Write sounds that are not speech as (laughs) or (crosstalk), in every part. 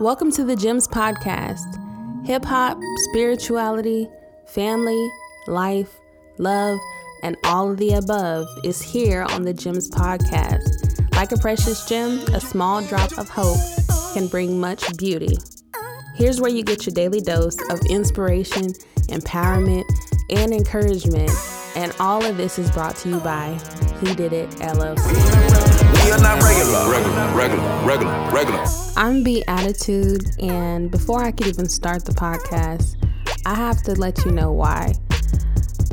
Welcome to the Gems Podcast. Hip hop, spirituality, family, life, love, and all of the above is here on the Gems Podcast. Like a precious gem, a small drop of hope can bring much beauty. Here's where you get your daily dose of inspiration, empowerment, and encouragement. And all of this is brought to you by He Did It LLC. We are not regular, regular, regular, regular, regular. I'm Be Attitude, and before I could even start the podcast, I have to let you know why.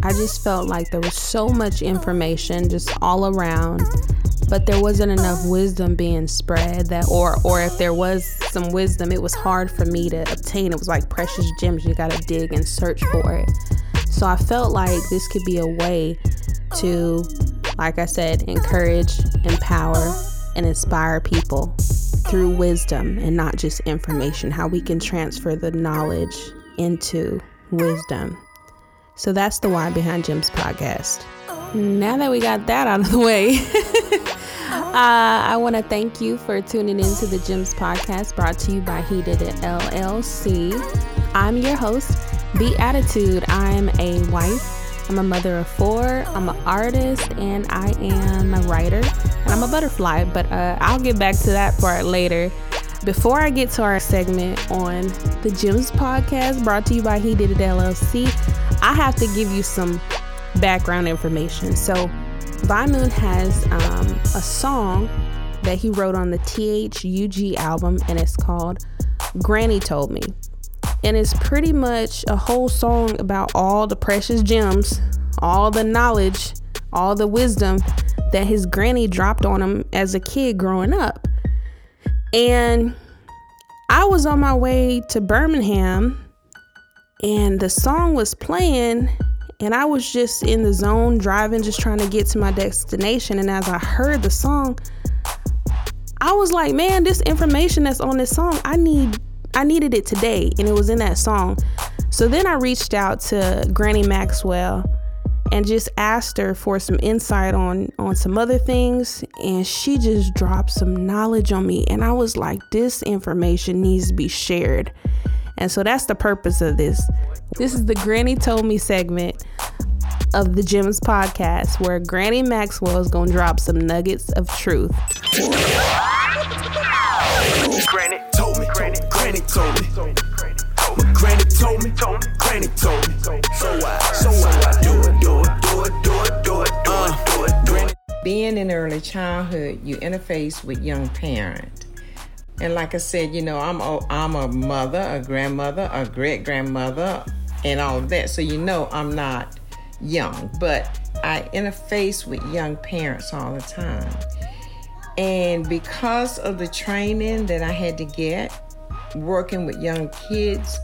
I just felt like there was so much information just all around, but there wasn't enough wisdom being spread that or or if there was some wisdom, it was hard for me to obtain. It was like precious gems, you got to dig and search for it. So I felt like this could be a way to like I said, encourage, empower, and inspire people through wisdom and not just information, how we can transfer the knowledge into wisdom. So that's the why behind Gems podcast. Now that we got that out of the way, (laughs) uh, I want to thank you for tuning in to the Gems podcast brought to you by He Did It LLC. I'm your host, Be Attitude. I'm a wife I'm a mother of four, I'm an artist, and I am a writer, and I'm a butterfly, but uh, I'll get back to that part later. Before I get to our segment on the Gems podcast brought to you by He Did It LLC, I have to give you some background information. So, Moon has um, a song that he wrote on the THUG album, and it's called Granny Told Me and it's pretty much a whole song about all the precious gems, all the knowledge, all the wisdom that his granny dropped on him as a kid growing up. And I was on my way to Birmingham and the song was playing and I was just in the zone driving just trying to get to my destination and as I heard the song I was like, man, this information that's on this song, I need I needed it today, and it was in that song. So then I reached out to Granny Maxwell and just asked her for some insight on on some other things and she just dropped some knowledge on me and I was like this information needs to be shared. And so that's the purpose of this. This is the Granny Told Me segment of the Gems podcast where Granny Maxwell is going to drop some nuggets of truth. Told me. Granny told me, Granny told me. So I, so I do it, do it, do it, do it, do it, do it, do it, do it. Being in early childhood, you interface with young parents. And like I said, you know, I'm a, I'm a mother, a grandmother, a great grandmother, and all of that. So you know I'm not young, but I interface with young parents all the time. And because of the training that I had to get working with young kids,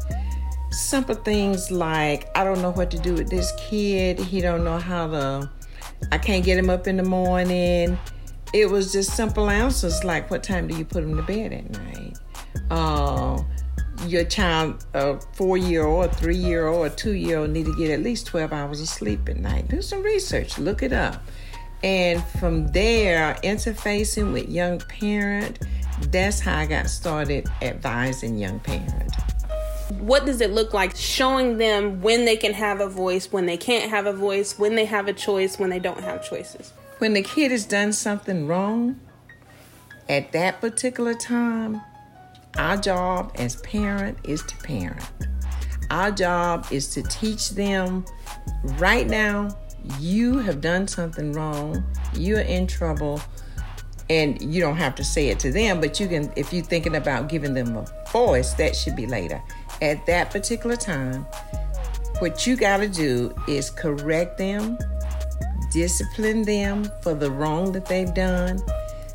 simple things like I don't know what to do with this kid, he don't know how to I can't get him up in the morning. It was just simple answers like what time do you put him to bed at night? Uh, your child, a four year old, a three year old, a two year old need to get at least 12 hours of sleep at night. Do some research, look it up. And from there, interfacing with young parent, that's how I got started advising young parent. What does it look like showing them when they can have a voice, when they can't have a voice, when they have a choice, when they don't have choices? When the kid has done something wrong, at that particular time, our job as parent is to parent. Our job is to teach them right now you have done something wrong, you're in trouble, and you don't have to say it to them, but you can, if you're thinking about giving them a voice, that should be later. At that particular time, what you got to do is correct them, discipline them for the wrong that they've done,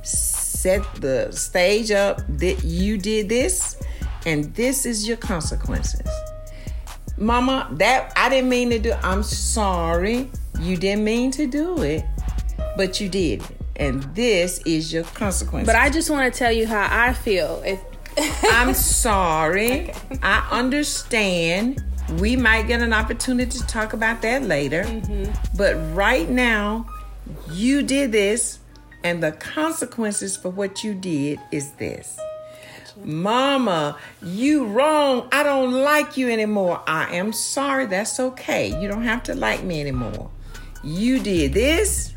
set the stage up that you did this, and this is your consequences. Mama, that I didn't mean to do. I'm sorry. You didn't mean to do it, but you did it. And this is your consequence. But I just want to tell you how I feel. If (laughs) I'm sorry. Okay. I understand. We might get an opportunity to talk about that later. Mm-hmm. But right now, you did this, and the consequences for what you did is this. Mama, you wrong. I don't like you anymore. I am sorry. That's okay. You don't have to like me anymore. You did this,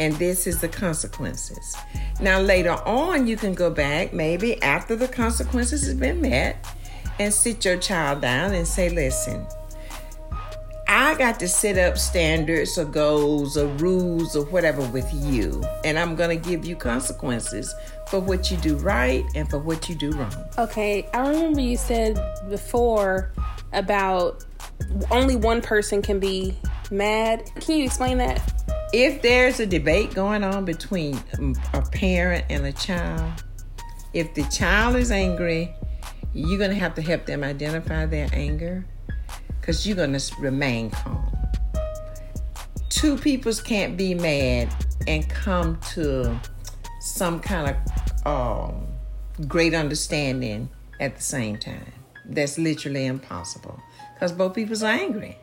and this is the consequences. Now, later on, you can go back, maybe after the consequences has been met, and sit your child down and say, listen, I got to set up standards or goals or rules or whatever with you, and I'm going to give you consequences for what you do right and for what you do wrong. Okay, I remember you said before about only one person can be mad. Can you explain that? If there's a debate going on between a parent and a child, if the child is angry, you're going to have to help them identify their anger because you're going to remain calm. Two peoples can't be mad and come to some kind of um, great understanding at the same time. That's literally impossible because both people's are angry.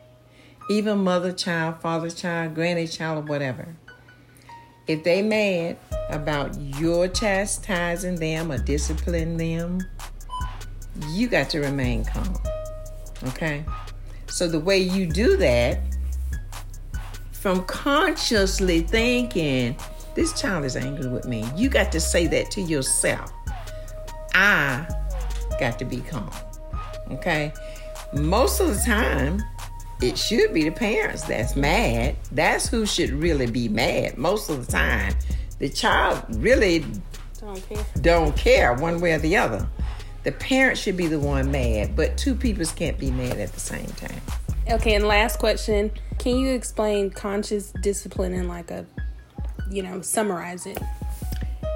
Even mother child, father child, granny child, or whatever. If they mad about your chastising them or disciplining them, you got to remain calm. Okay? So the way you do that, from consciously thinking, this child is angry with me, you got to say that to yourself. I got to be calm. Okay? Most of the time, it should be the parents that's mad. That's who should really be mad most of the time. The child really Don't care. don't care one way or the other. The parent should be the one mad, but two peoples can't be mad at the same time. Okay, and last question. Can you explain conscious discipline in like a, you know, summarize it?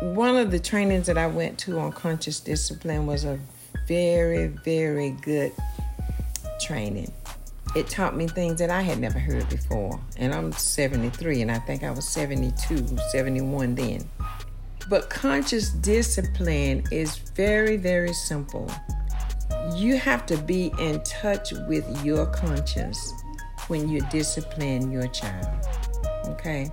One of the trainings that I went to on conscious discipline was a very, very good training. It taught me things that I had never heard before. And I'm 73, and I think I was 72, 71 then. But conscious discipline is very, very simple. You have to be in touch with your conscience when you discipline your child. Okay?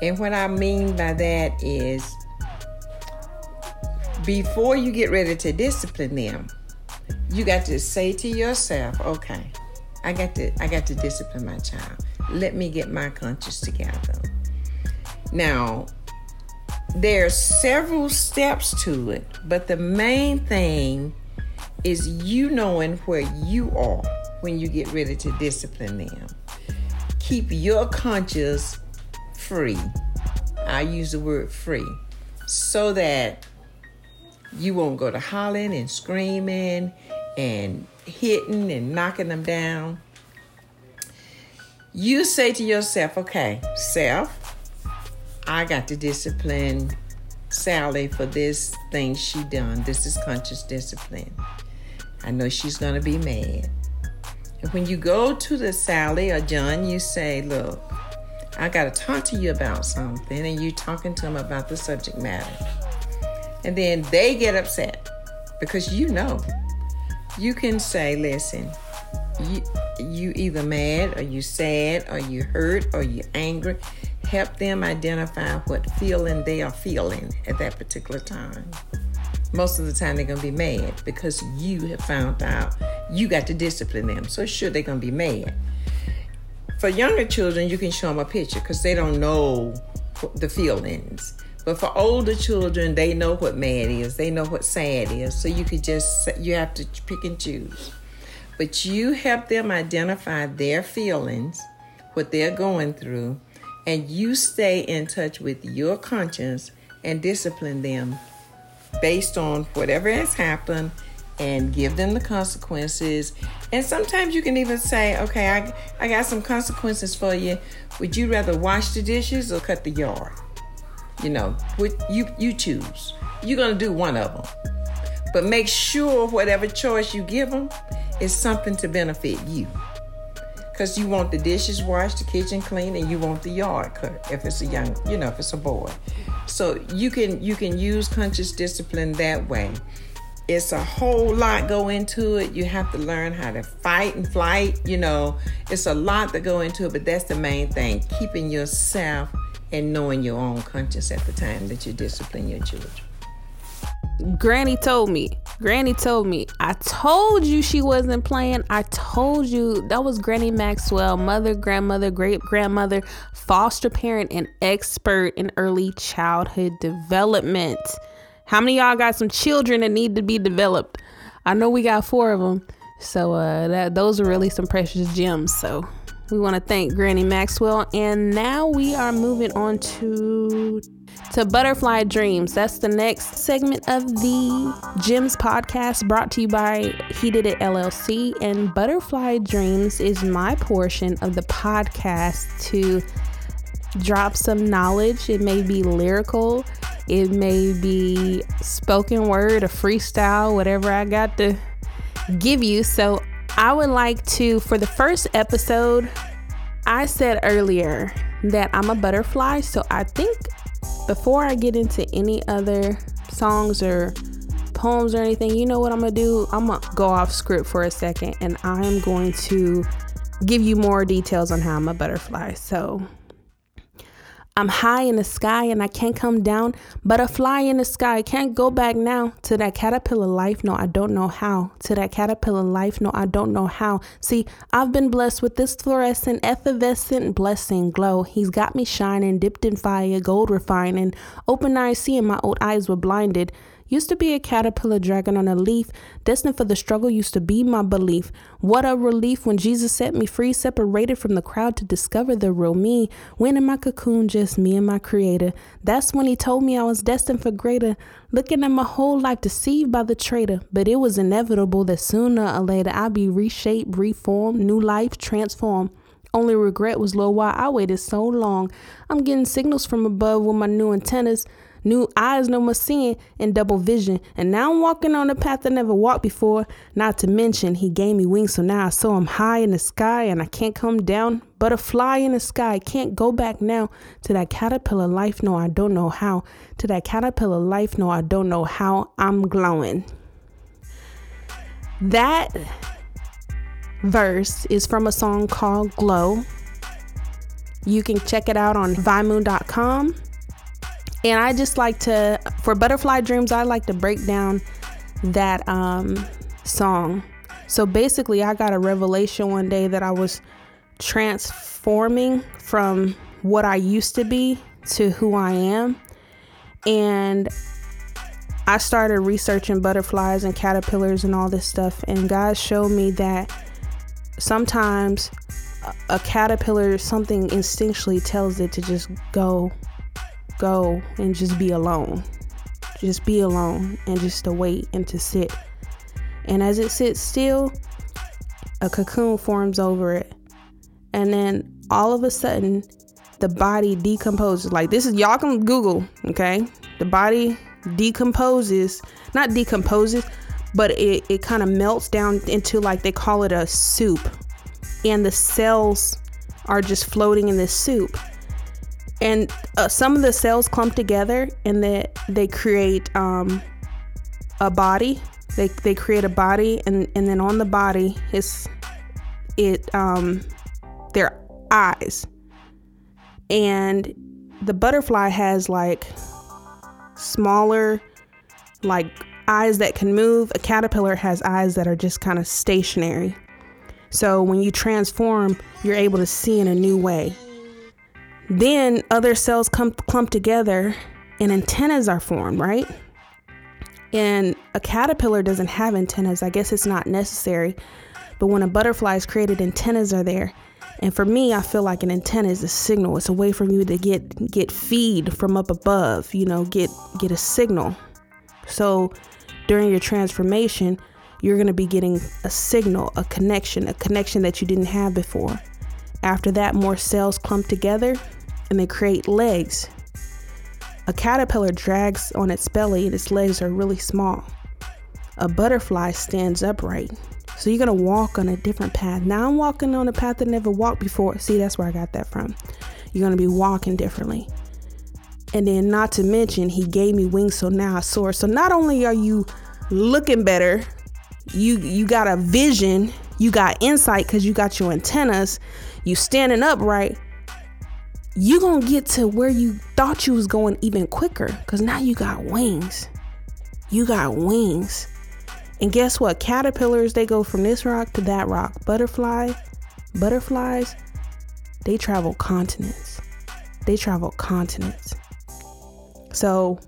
And what I mean by that is before you get ready to discipline them, you got to say to yourself, okay, I got to I got to discipline my child. Let me get my conscience together. Now, there's several steps to it, but the main thing is you knowing where you are when you get ready to discipline them. Keep your conscience free. I use the word free so that you won't go to hollering and screaming and hitting and knocking them down. You say to yourself, okay, self, I got to discipline Sally for this thing she done. This is conscious discipline. I know she's gonna be mad. And when you go to the Sally or John, you say, look, I gotta talk to you about something, and you're talking to them about the subject matter. And then they get upset because you know. You can say, listen, you you either mad or you sad or you hurt or you angry help them identify what feeling they are feeling at that particular time. Most of the time, they're to be mad because you have found out you got to discipline them. So, sure, they're to be mad. For younger children, you can show them a picture because they don't know the feelings. But for older children, they know what mad is, they know what sad is. So, you could just, you have to pick and choose. But you help them identify their feelings, what they're going through, and you stay in touch with your conscience and discipline them based on whatever has happened and give them the consequences. And sometimes you can even say, okay, I, I got some consequences for you. Would you rather wash the dishes or cut the yard? You know, you you choose. You're gonna do one of them, but make sure whatever choice you give them is something to benefit you because you want the dishes washed, the kitchen clean, and you want the yard cut if it's a young, you know, if it's a boy. So you can you can use conscious discipline that way. It's a whole lot go into it. You have to learn how to fight and flight. You know, it's a lot to go into it, but that's the main thing: keeping yourself and knowing your own conscience at the time that you discipline your children. Granny told me. Granny told me. I told you she wasn't playing. I told you that was Granny Maxwell, mother, grandmother, great grandmother, foster parent, and expert in early childhood development. How many y'all got some children that need to be developed? I know we got four of them. So uh, that those are really some precious gems. So we want to thank Granny Maxwell. And now we are moving on to to Butterfly Dreams. That's the next segment of the Gems podcast brought to you by He Did It LLC. And Butterfly Dreams is my portion of the podcast to drop some knowledge. It may be lyrical, it may be spoken word, a freestyle, whatever I got to give you. So I would like to, for the first episode, I said earlier that I'm a butterfly. So I think before I get into any other songs or poems or anything, you know what I'm gonna do? I'm gonna go off script for a second and I'm going to give you more details on how I'm a butterfly. So I'm high in the sky and I can't come down, but a fly in the sky can't go back now to that caterpillar life. No, I don't know how. To that caterpillar life. No, I don't know how. See, I've been blessed with this fluorescent, effervescent blessing glow. He's got me shining, dipped in fire, gold refining. Open eyes seeing my old eyes were blinded. Used to be a caterpillar dragging on a leaf. Destined for the struggle used to be my belief. What a relief when Jesus set me free, separated from the crowd to discover the real me. When in my cocoon, just me and my creator. That's when he told me I was destined for greater. Looking at my whole life deceived by the traitor. But it was inevitable that sooner or later I'd be reshaped, reformed, new life transformed. Only regret was, Lord, why I waited so long. I'm getting signals from above with my new antennas. New eyes, no more seeing, and double vision. And now I'm walking on a path I never walked before. Not to mention, he gave me wings, so now I saw him high in the sky and I can't come down. But a fly in the sky can't go back now to that caterpillar life. No, I don't know how. To that caterpillar life, no, I don't know how. I'm glowing. That verse is from a song called Glow. You can check it out on vimoon.com. And I just like to, for Butterfly Dreams, I like to break down that um, song. So basically, I got a revelation one day that I was transforming from what I used to be to who I am. And I started researching butterflies and caterpillars and all this stuff. And God showed me that sometimes a caterpillar, something instinctually tells it to just go go and just be alone. Just be alone and just to wait and to sit. And as it sits still, a cocoon forms over it. And then all of a sudden, the body decomposes. Like this is y'all can Google, okay? The body decomposes, not decomposes, but it, it kind of melts down into like they call it a soup. And the cells are just floating in this soup and uh, some of the cells clump together and they they create um, a body. They, they create a body and, and then on the body is it um, their eyes. And the butterfly has like smaller like eyes that can move. A caterpillar has eyes that are just kind of stationary. So when you transform you're able to see in a new way then other cells come clump together and antennas are formed, right? And a caterpillar doesn't have antennas. I guess it's not necessary. But when a butterfly is created, antennas are there. And for me, I feel like an antenna is a signal. It's a way for you to get get feed from up above, you know, get get a signal. So during your transformation, you're going to be getting a signal, a connection, a connection that you didn't have before. After that, more cells clump together and they create legs. A caterpillar drags on its belly and its legs are really small. A butterfly stands upright. So you're gonna walk on a different path. Now I'm walking on a path I never walked before. See, that's where I got that from. You're gonna be walking differently. And then, not to mention, he gave me wings, so now I soar. So not only are you looking better, you you got a vision, you got insight because you got your antennas, you standing upright, you gonna get to where you thought you was going even quicker because now you got wings you got wings. And guess what? Caterpillars, they go from this rock to that rock. Butterfly, butterflies, they travel continents. They travel continents. So,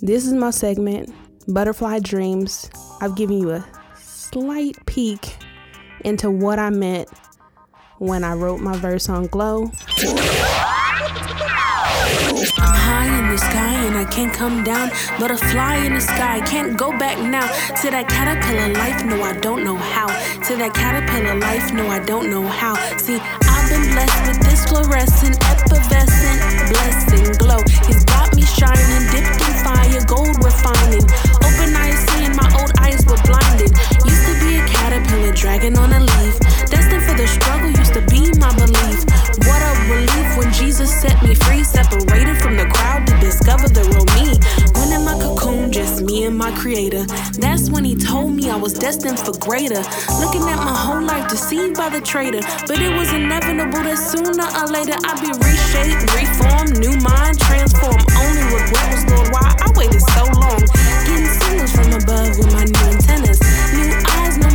this is my segment, Butterfly Dreams. I've given you a slight peek into what I meant when I wrote my verse on Glow. I'm high in the sky and I can't come down. But a fly in the sky, can't go back now. To that caterpillar life, no, I don't know how. To that caterpillar life, no, I don't know how. See, I've been blessed with this fluorescent, effervescent, blessing glow. He's got me shining, dipped in fire, gold refining. Open eyes seeing, my old eyes were blinded. To a dragging on a leaf. Destined for the struggle used to be my belief. What a relief when Jesus set me free, separated from the crowd to discover the real me. When in my cocoon, just me and my creator. That's when he told me I was destined for greater. Looking at my whole life deceived by the traitor. But it was inevitable that sooner or later I'd be reshaped, reformed, new mind, transformed. Only regret was, Lord, why I waited so long. Getting signals from above with my new antennas.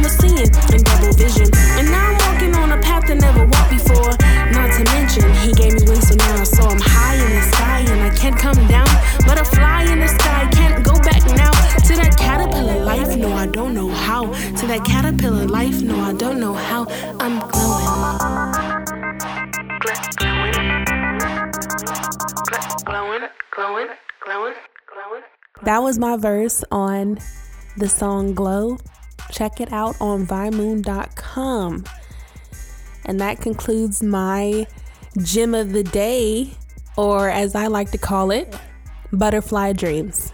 New eyes, no more seeing, and double vision. And now I'm walking on a path that never walked before. Not to mention, he gave me wings, so now I saw I'm high in the sky and I can't come down. But a fly in the sky can't go back now. To that caterpillar life, no, I don't know how. To that caterpillar life, no, I don't know how. I'm glowing. Glowing, glowing, glowing, glowing. That was my verse on the song Glow. Check it out on vimoon.com. And that concludes my gem of the day, or as I like to call it, butterfly dreams.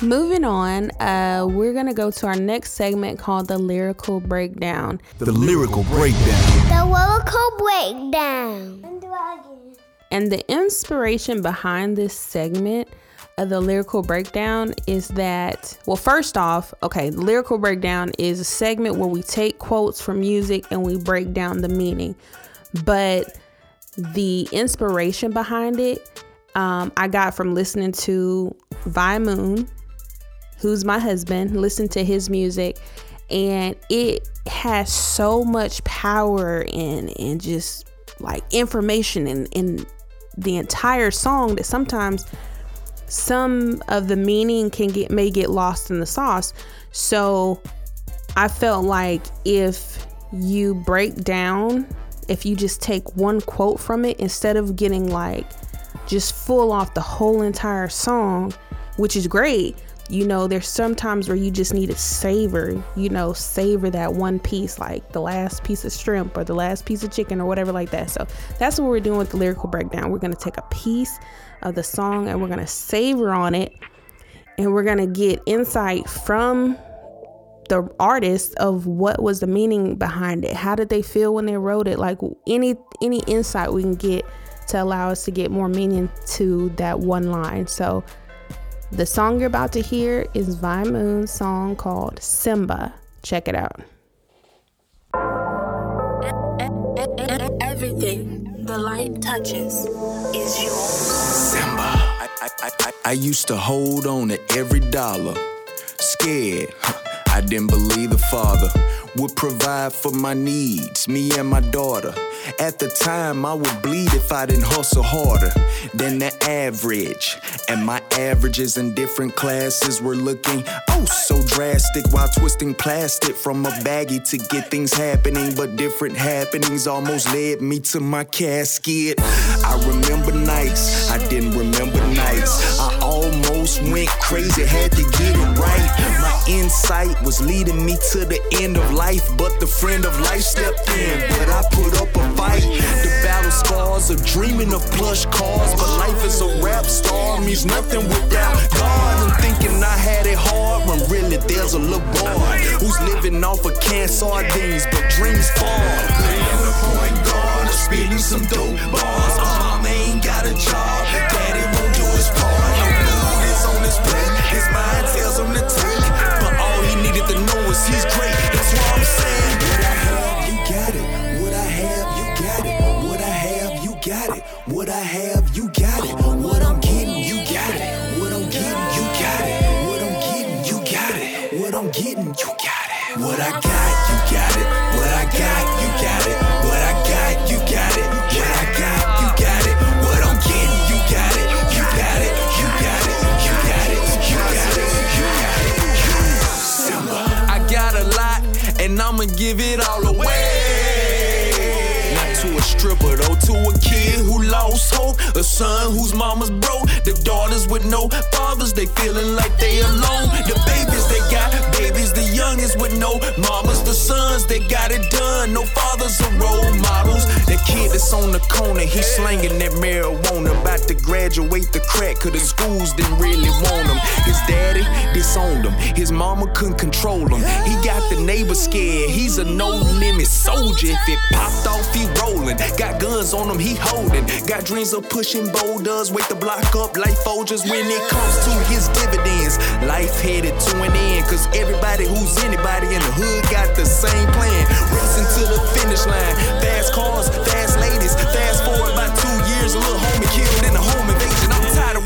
Moving on, uh, we're gonna go to our next segment called the lyrical breakdown. The lyrical breakdown. The lyrical breakdown. And the inspiration behind this segment of the lyrical breakdown is that, well, first off, okay, the lyrical breakdown is a segment where we take quotes from music and we break down the meaning. But the inspiration behind it, um, I got from listening to Vi Moon, who's my husband, listen to his music, and it has so much power and and just like information in in the entire song that sometimes some of the meaning can get may get lost in the sauce. So I felt like if you break down, if you just take one quote from it instead of getting like just full off the whole entire song, which is great. You know, there's sometimes where you just need to savor, you know, savor that one piece, like the last piece of shrimp or the last piece of chicken or whatever like that. So that's what we're doing with the lyrical breakdown. We're to take a piece of the song and we're to savor on it and we're to get insight from the artist of what was the meaning behind it. How did they feel when they wrote it? Like any any insight we can get to allow us to get more meaning to that one line. So the song you're about to hear is Vi Moon's song called Simba. Check it out. Everything the light touches is yours. Simba. I, I, I, I- I used to hold on to every dollar. Scared. I didn't believe the father would provide for my needs, me and my daughter. At the time, I would bleed if I didn't hustle harder than the average. And my averages in different classes were looking oh so drastic while twisting plastic from a baggie to get things happening. But different happenings almost led me to my casket. I remember nights, I didn't remember nights. I almost went crazy, had to get it right. My insight was leading me to the end of life, but the friend of life stepped in. But I put up a fight. The battle scars of dreaming of plush cars, but life as a rap star means nothing without God. And thinking I had it hard when really there's a little boy who's living off of canned sardines, but dreams fall. Playing the point guard, spitting some dope bars. Uh-huh, Mama ain't got a job, daddy know is he's great. That's why I'm saying, give it all away. Not to a stripper though, to a kid who lost hope, a son whose mama's broke, the daughters with no fathers, they feeling like they alone. The babies they got, babies the youngest with no mamas, the sons they got it done, no fathers or role models. The kid that's on the corner, he slanging that marijuana, about to graduate the cause the schools didn't really want him. His daddy disowned him, his mama couldn't control him. He got the neighbors scared, he's a no limit soldier. If it popped off, he rolling. Got guns on him, he holding. Got dreams of pushing boulders, wake the block up like Folgers when it comes to his dividends. Life headed to an end, cause everybody who's anybody in the hood got the same plan. Racing to the finish line. Fast cars, fast ladies.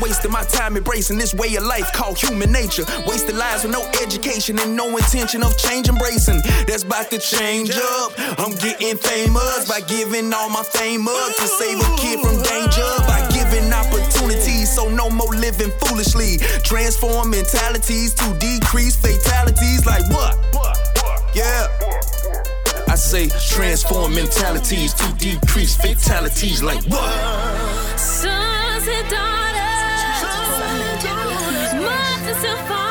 Wasting my time embracing this way of life called human nature. Wasted lives with no education and no intention of change embracing. That's about to change up. I'm getting famous by giving all my fame up to save a kid from danger. By giving opportunities, so no more living foolishly. Transform mentalities to decrease fatalities. Like what? Yeah. I say transform mentalities to decrease fatalities. Like what? Sons and daughters, mothers and fathers,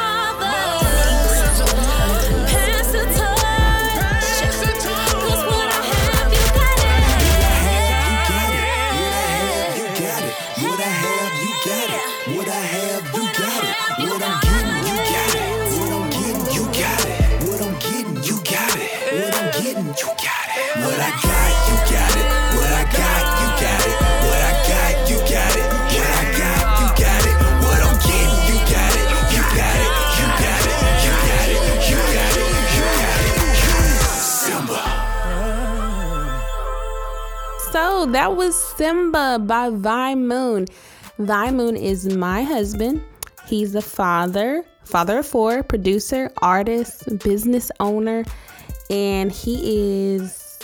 That was Simba by Vi Moon. Vi Moon is my husband. He's a father, father of four, producer, artist, business owner, and he is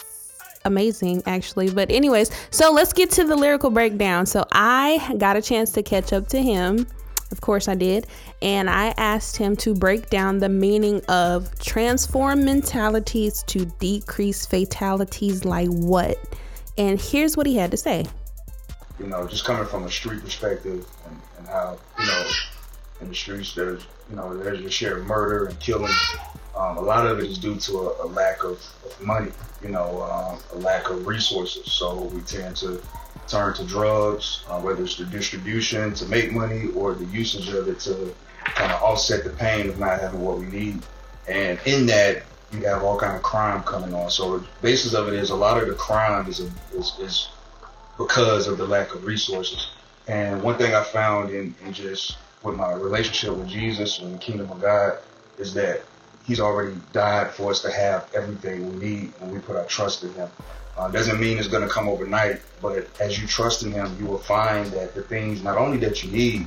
amazing actually. But anyways, so let's get to the lyrical breakdown. So I got a chance to catch up to him. Of course I did. And I asked him to break down the meaning of transform mentalities to decrease fatalities like what? And here's what he had to say. you know, just coming from a street perspective and, and how, you know, in the streets there's, you know, there's your share of murder and killing. Um, a lot of it is due to a, a lack of, of money, you know, um, a lack of resources. So we tend to turn to drugs, uh, whether it's the distribution to make money or the usage of it to kind of offset the pain of not having what we need. And in that, you have all kind of crime coming on. So the basis of it is a lot of the crime is, is, is because of the lack of resources. And one thing I found in, in just with my relationship with Jesus and the kingdom of God is that He's already died for us to have everything we need when we put our trust in Him. Uh, doesn't mean it's going to come overnight, but as you trust in Him, you will find that the things not only that you need,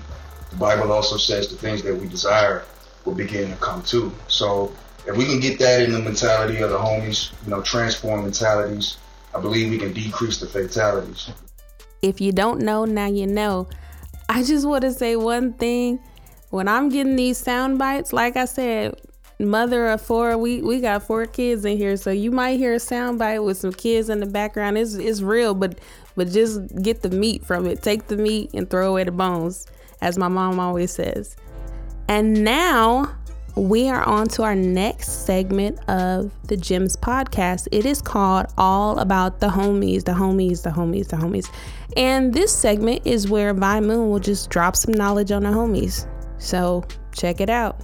the Bible also says the things that we desire will begin to come too. So if we can get that in the mentality of the homies, you know, transform mentalities, I believe we can decrease the fatalities. If you don't know, now you know. I just want to say one thing. When I'm getting these sound bites, like I said, mother of four, we, we got four kids in here. So you might hear a sound bite with some kids in the background. It's, it's real, but but just get the meat from it. Take the meat and throw away the bones, as my mom always says. And now we are on to our next segment of the Gems podcast. It is called All About the Homies, the Homies, the Homies, the Homies. And this segment is where Vi Moon will just drop some knowledge on the homies. So check it out.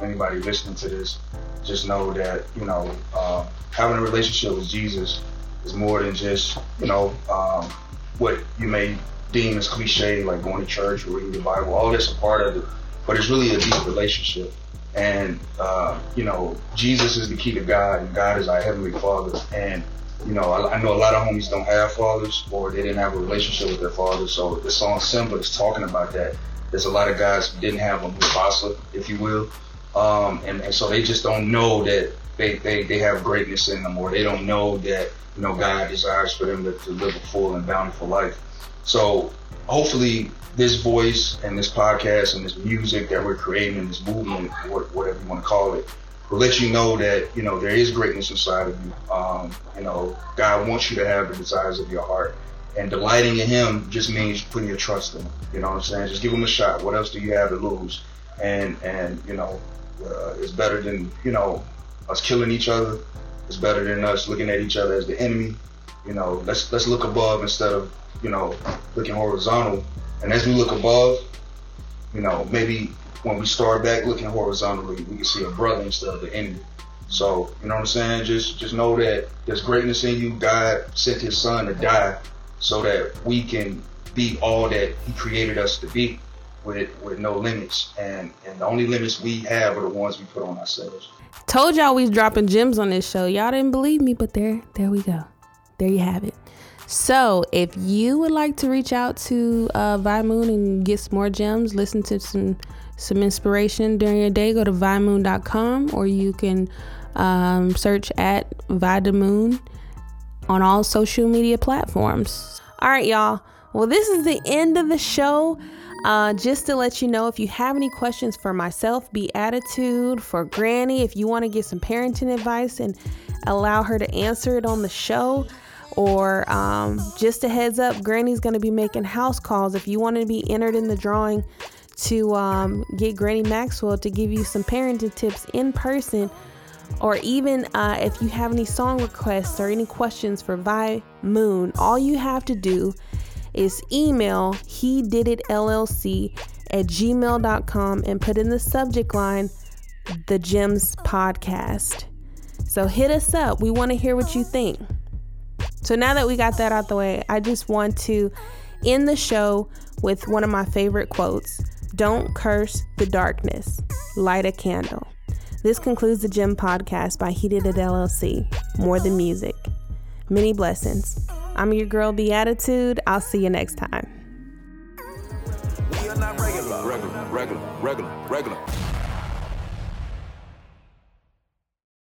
anybody listening to this, just know that you know um, having a relationship with Jesus is more than just you know um, what you may deem as cliche, like going to church or reading the Bible. All that's a part of it, but it's really a deep relationship. And uh, you know, Jesus is the key to God, and God is our heavenly Father. And you know, I, I know a lot of homies don't have fathers, or they didn't have a relationship with their father. So the song "Simba" is talking about that. There's a lot of guys who didn't have a Mufasa, if you will, Um, and, and so they just don't know that they, they, they have greatness in them or they don't know that, you know, God desires for them to, to live a full and bountiful life. So hopefully this voice and this podcast and this music that we're creating and this movement, wha- whatever you want to call it, will let you know that, you know, there is greatness inside of you. Um, you know, God wants you to have the desires of your heart. And delighting in him just means putting your trust in him. You know what I'm saying? Just give him a shot. What else do you have to lose? And, and you know, uh, it's better than, you know, us killing each other. It's better than us looking at each other as the enemy. You know, let's let's look above instead of, you know, looking horizontal. And as we look above, you know, maybe when we start back looking horizontally, we can see a brother instead of the enemy. So, you know what I'm saying? Just just know that there's greatness in you. God sent his son to die so that we can be all that he created us to be with with no limits. And and the only limits we have are the ones we put on ourselves. Told y'all we was dropping gems on this show. Y'all didn't believe me, but there, there we go. There you have it. So, if you would like to reach out to uh, Vi Moon and get some more gems, listen to some some inspiration during your day, go to vimoon.com or you can um, search at Vidamoon on all social media platforms. All right, y'all. Well, this is the end of the show. Uh, just to let you know, if you have any questions for myself, Be Attitude, for Granny, if you want to get some parenting advice and allow her to answer it on the show, or um, just a heads up, Granny's going to be making house calls. If you want to be entered in the drawing to um, get Granny Maxwell to give you some parenting tips in person, or even uh, if you have any song requests or any questions for Vi Moon, all you have to do is email he did it llc at gmail.com and put in the subject line the gems podcast. So hit us up. We want to hear what you think so now that we got that out the way i just want to end the show with one of my favorite quotes. Don't curse the darkness. Light a candle. This concludes the Gems podcast by He Did It llc more than music. Many blessings. I'm your girl Be Attitude. I'll see you next time. Regular, regular, regular, regular.